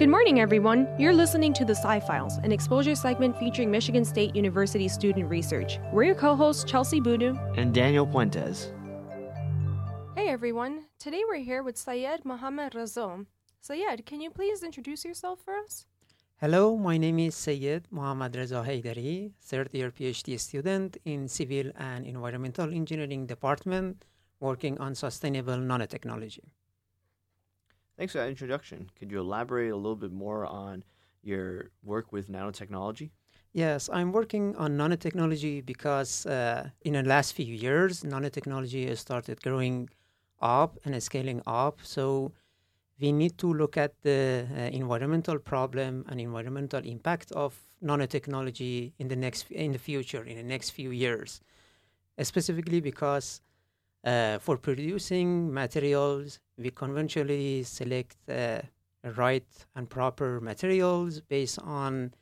Good morning, everyone. You're listening to the Sci Files, an exposure segment featuring Michigan State University student research. We're your co hosts, Chelsie Boudou and Daniel Puentes. Hey, everyone. Today we're here with Seyed Mohammad Razo. Seyed, can you please introduce yourself for us? Hello, my name is Seyed Mohammad Reza Heidari, third year PhD student in Civil and Environmental Engineering Department, working on sustainable nanotechnology. Thanks for that introduction. Could you elaborate a little bit more on your work with nanotechnology? Yes, I'm working on nanotechnology because uh, in the last few years, nanotechnology has started growing up and scaling up. So we need to look at the uh, environmental problem and environmental impact of nanotechnology in the next in the future in the next few years specifically because uh, for producing materials we conventionally select uh, right and proper materials based on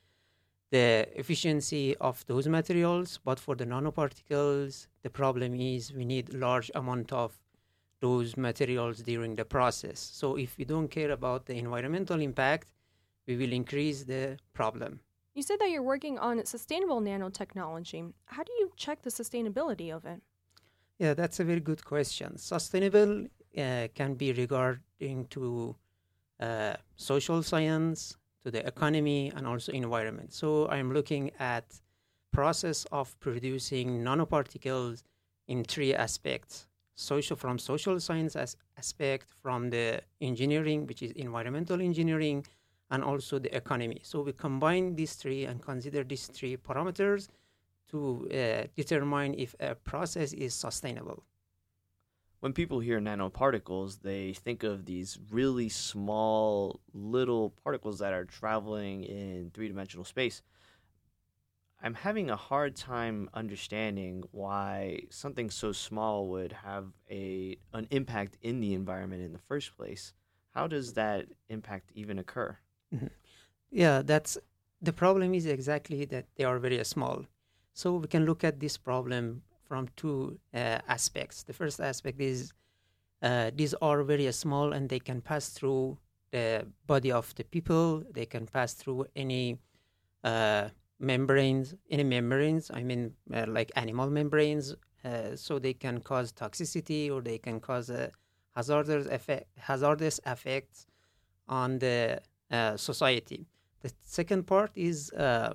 the efficiency of those materials but for the nanoparticles the problem is we need large amount of those materials during the process. So if we don't care about the environmental impact, we will increase the problem. You said that you're working on sustainable nanotechnology. How do you check the sustainability of it? Yeah, that's a very good question. Sustainable uh, can be regarding to uh, social science, to the economy, and also environment. So I'm looking at process of producing nanoparticles in three aspects social from social science as aspect, from the engineering, which is environmental engineering, and also the economy. So we combine these three and consider these three parameters to uh, determine if a process is sustainable. When people hear nanoparticles, they think of these really small little particles that are traveling in three dimensional space. I'm having a hard time understanding why something so small would have a an impact in the environment in the first place. How does that impact even occur? Mm-hmm. Yeah, that's the problem is exactly that they are very small. So we can look at this problem from two uh, aspects. The first aspect is uh, these are very small and they can pass through the body of the people. They can pass through any uh, membranes, any membranes, I mean, uh, like animal membranes, uh, so they can cause toxicity or they can cause a hazardous effect, hazardous effects on the uh, society. The second part is uh,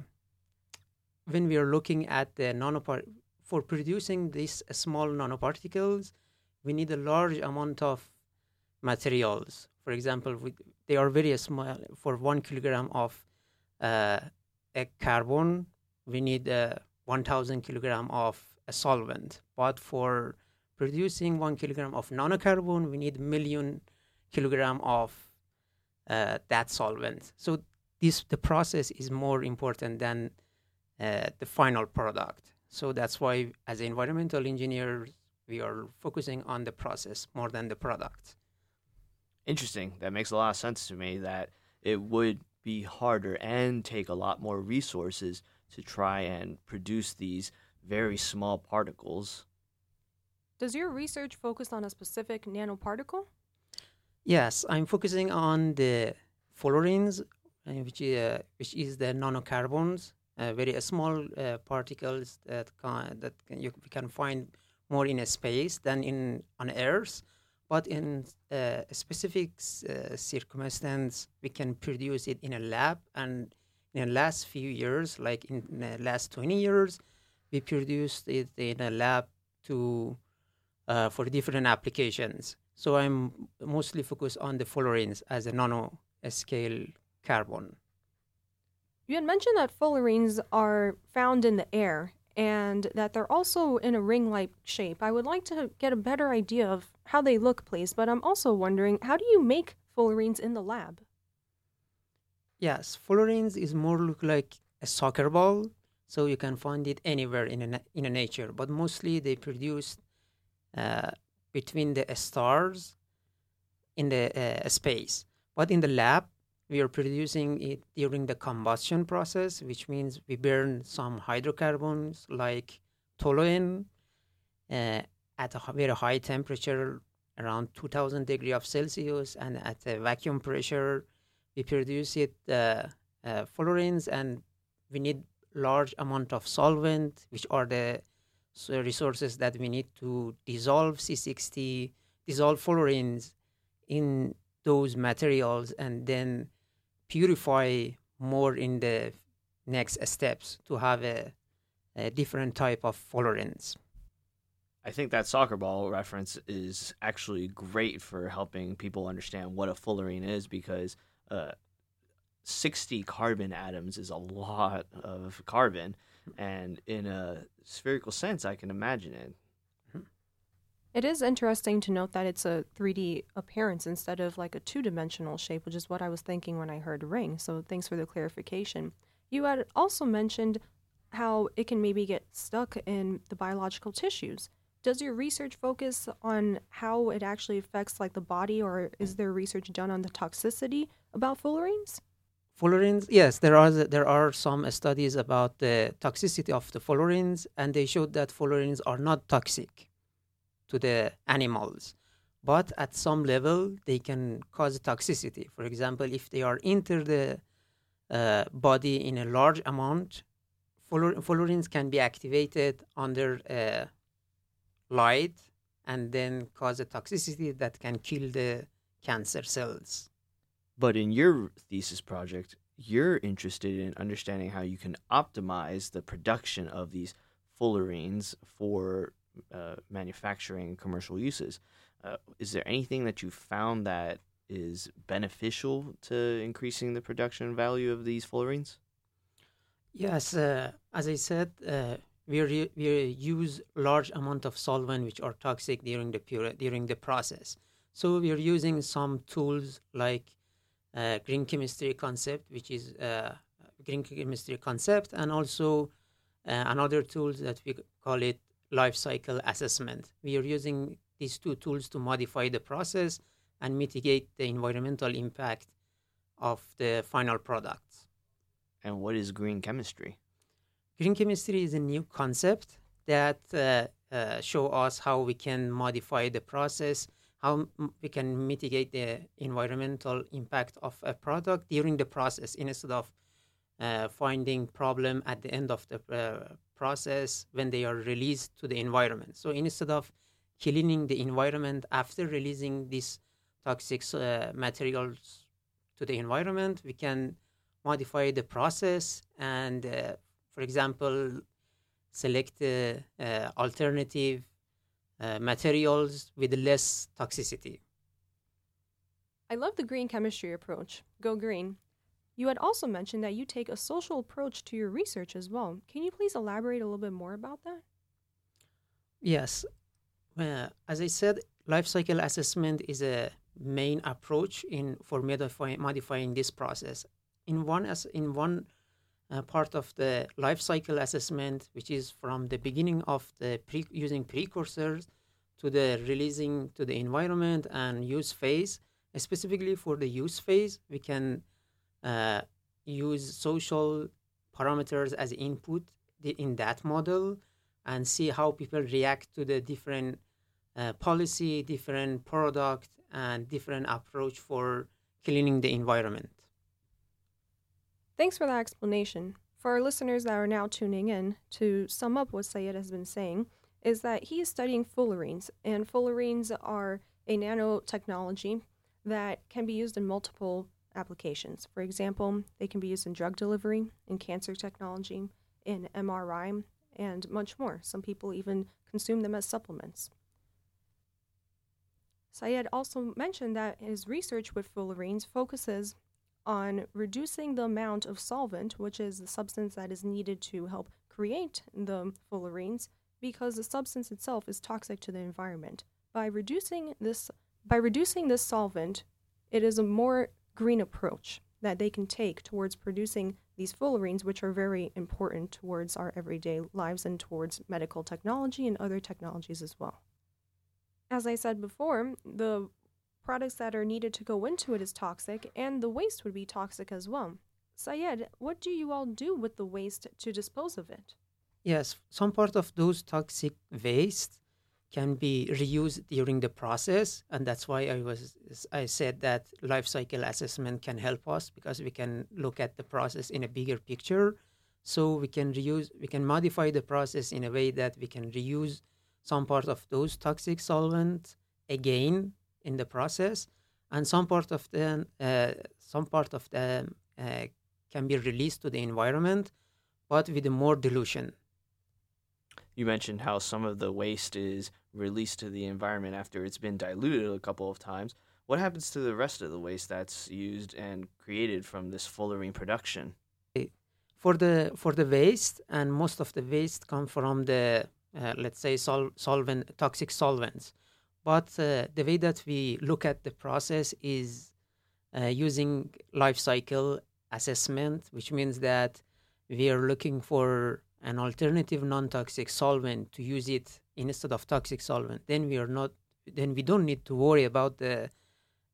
when we are looking at the nanopart for producing these small nanoparticles, we need a large amount of materials. For example, we, they are very small. For one kilogram of uh, a carbon, we need uh, 1,000 kilogram of a solvent. But for producing one kilogram of nanocarbon, we need million kilogram of uh, that solvent. So this the process is more important than uh, the final product. So that's why, as environmental engineers, we are focusing on the process more than the product. Interesting. That makes a lot of sense to me. That it would be harder and take a lot more resources to try and produce these very small particles. Does your research focus on a specific nanoparticle? Yes, I'm focusing on the fullerenes, uh, which, uh, which is the nanocarbons, very small uh, particles that can, that can, you can find more in a space than in on Earth. But in uh, specific uh, circumstance, we can produce it in a lab. And in the last few years, like in the last 20 years, we produced it in a lab to uh, for different applications. So I'm mostly focused on the fullerenes as a nano scale carbon. You had mentioned that fullerenes are found in the air and that they're also in a ring like shape. I would like to get a better idea of how they look, please, but I'm also wondering how do you make fullerenes in the lab? Yes, fullerenes is more look like a soccer ball, so you can find it anywhere in a, in a nature, but mostly they produce uh, between the stars in the uh, space. But in the lab, we are producing it during the combustion process, which means we burn some hydrocarbons like toluene uh, at a very high temperature, around 2000 degrees of Celsius, and at a vacuum pressure, we produce it uh, uh, fullerenes, and we need large amount of solvent, which are the resources that we need to dissolve C60, dissolve fullerenes in those materials, and then purify more in the next steps to have a, a different type of fullerenes. I think that soccer ball reference is actually great for helping people understand what a fullerene is because uh, 60 carbon atoms is a lot of carbon. And in a spherical sense, I can imagine it. It is interesting to note that it's a 3D appearance instead of like a two dimensional shape, which is what I was thinking when I heard ring. So thanks for the clarification. You had also mentioned how it can maybe get stuck in the biological tissues. Does your research focus on how it actually affects like the body or is there research done on the toxicity about fullerenes? Fullerenes, yes, there are there are some studies about the toxicity of the fullerenes, and they showed that fullerenes are not toxic to the animals, but at some level they can cause toxicity. For example, if they are into the uh, body in a large amount, fullerenes can be activated under uh, light and then cause a toxicity that can kill the cancer cells. But in your thesis project, you're interested in understanding how you can optimize the production of these fullerenes for uh, manufacturing commercial uses. Uh, is there anything that you found that is beneficial to increasing the production value of these fullerenes? Yes, uh, as I said, uh, we, re- we use large amount of solvent which are toxic during the period, during the process. So we are using some tools like uh, green chemistry concept, which is green chemistry concept, and also another tool that we call it life cycle assessment. We are using these two tools to modify the process and mitigate the environmental impact of the final products. And what is green chemistry? Green chemistry is a new concept that uh, uh, show us how we can modify the process, how we can mitigate the environmental impact of a product during the process instead of uh, finding problem at the end of the uh, process when they are released to the environment. So instead of cleaning the environment after releasing these toxic uh, materials to the environment, we can modify the process and uh, for example, select uh, uh, alternative uh, materials with less toxicity. I love the green chemistry approach. Go green. You had also mentioned that you take a social approach to your research as well. Can you please elaborate a little bit more about that? Yes. Uh, as I said, life cycle assessment is a main approach in for modifying, modifying this process. In one as in one uh, part of the life cycle assessment, which is from the beginning of the pre- using precursors to the releasing to the environment and use phase. Specifically for the use phase, we can uh, use social parameters as input in that model and see how people react to the different uh, policy, different product, and different approach for cleaning the environment. Thanks for that explanation. For our listeners that are now tuning in, to sum up what Seyed has been saying, is that he is studying fullerenes, and fullerenes are a nanotechnology that can be used in multiple applications. For example, they can be used in drug delivery, in cancer technology, in MRI, and much more. Some people even consume them as supplements. Seyed also mentioned that his research with fullerenes focuses on reducing the amount of solvent, which is the substance that is needed to help create the fullerenes, because the substance itself is toxic to the environment. By reducing this by reducing this solvent, it is a more green approach that they can take towards producing these fullerenes, which are very important towards our everyday lives and towards medical technology and other technologies as well. As I said before, the products that are needed to go into it is toxic, and the waste would be toxic as well. Seyed, what do you all do with the waste to dispose of it? Yes, some part of those toxic waste can be reused during the process, and that's why I was I said that life cycle assessment can help us because we can look at the process in a bigger picture. So we can reuse, we can modify the process in a way that we can reuse some part of those toxic solvents again in the process, and some part of them, uh, some part of them uh, can be released to the environment, but with more dilution. You mentioned how some of the waste is released to the environment after it's been diluted a couple of times. What happens to the rest of the waste that's used and created from this fullerene production? For the for the waste, and most of the waste come from the uh, let's say sol- solvent toxic solvents. But uh, the way that we look at the process is uh, using life cycle assessment, which means that we are looking for an alternative non-toxic solvent to use it instead of toxic solvent. Then we are not. Then we don't need to worry about the,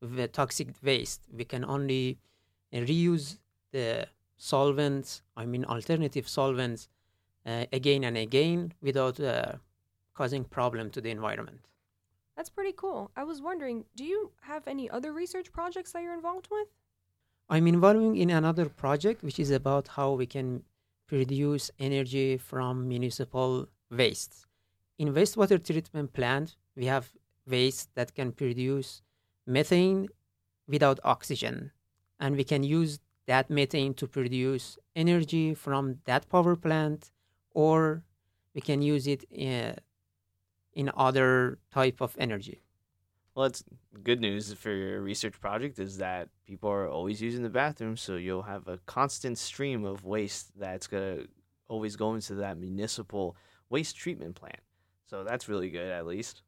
the toxic waste. We can only reuse the solvents. I mean, alternative solvents uh, again and again without uh, causing problem to the environment. That's pretty cool. I was wondering, do you have any other research projects that you're involved with? I'm involving in another project which is about how we can produce energy from municipal waste. In wastewater treatment plant, we have waste that can produce methane without oxygen, and we can use that methane to produce energy from that power plant, or we can use it in, in other type of energy. Well, it's good news for your research project is that people are always using the bathroom, so you'll have a constant stream of waste that's gonna always go into that municipal waste treatment plant. So that's really good, at least.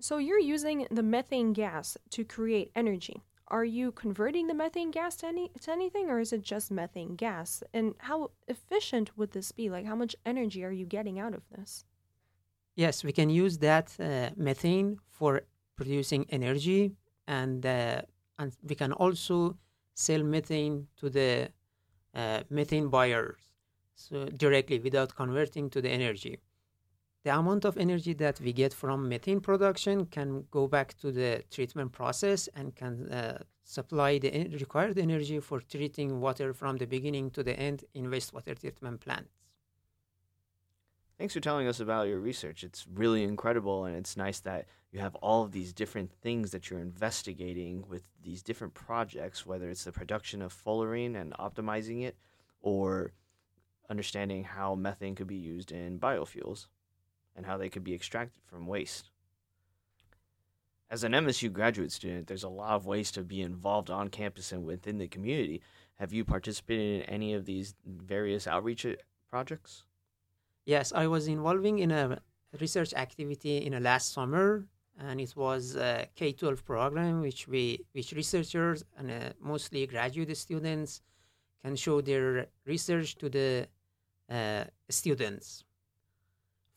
So you're using the methane gas to create energy. Are you converting the methane gas to any to anything, or is it just methane gas? And how efficient would this be? Like, how much energy are you getting out of this? Yes, we can use that uh, methane for producing energy, and uh, and we can also sell methane to the uh, methane buyers so directly without converting to the energy. The amount of energy that we get from methane production can go back to the treatment process and can uh, supply the required energy for treating water from the beginning to the end in wastewater treatment plants. Thanks for telling us about your research. It's really incredible, and it's nice that you have all of these different things that you're investigating with these different projects, whether it's the production of fullerene and optimizing it, or understanding how methane could be used in biofuels and how they could be extracted from waste. As an MSU graduate student, there's a lot of ways to be involved on campus and within the community. Have you participated in any of these various outreach uh, projects? Yes, I was involving in a research activity in a last summer, and it was a K-12 program, which we, which researchers and uh, mostly graduate students can show their research to the uh, students.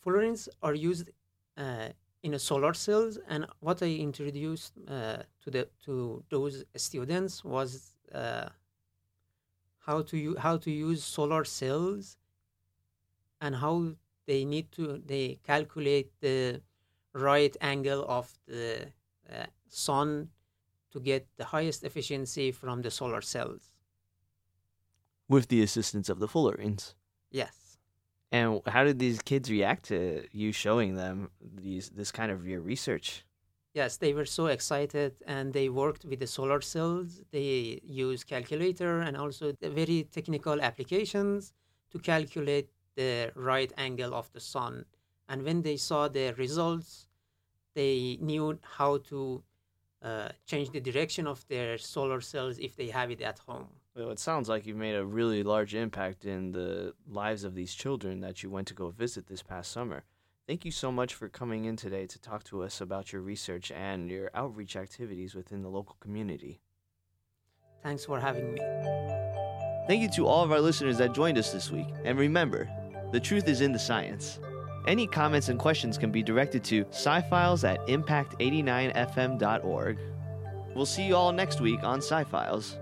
Fullerenes are used uh, in solar cells, and what I introduced uh, to the to those students was uh, how to u- how to use solar cells and how they need to they calculate the right angle of the uh, sun to get the highest efficiency from the solar cells. With the assistance of the fullerenes. Yes. And how did these kids react to you showing them these this kind of your research? Yes, they were so excited and they worked with the solar cells. They used calculator and also the very technical applications to calculate the right angle of the sun. And when they saw the results, they knew how to uh, change the direction of their solar cells if they have it at home. Well, it sounds like you've made a really large impact in the lives of these children that you went to go visit this past summer. Thank you so much for coming in today to talk to us about your research and your outreach activities within the local community. Thanks for having me. Thank you to all of our listeners that joined us this week. And remember, the truth is in the science. Any comments and questions can be directed to scifiles at impact89fm.org. We'll see you all next week on Sci-Files.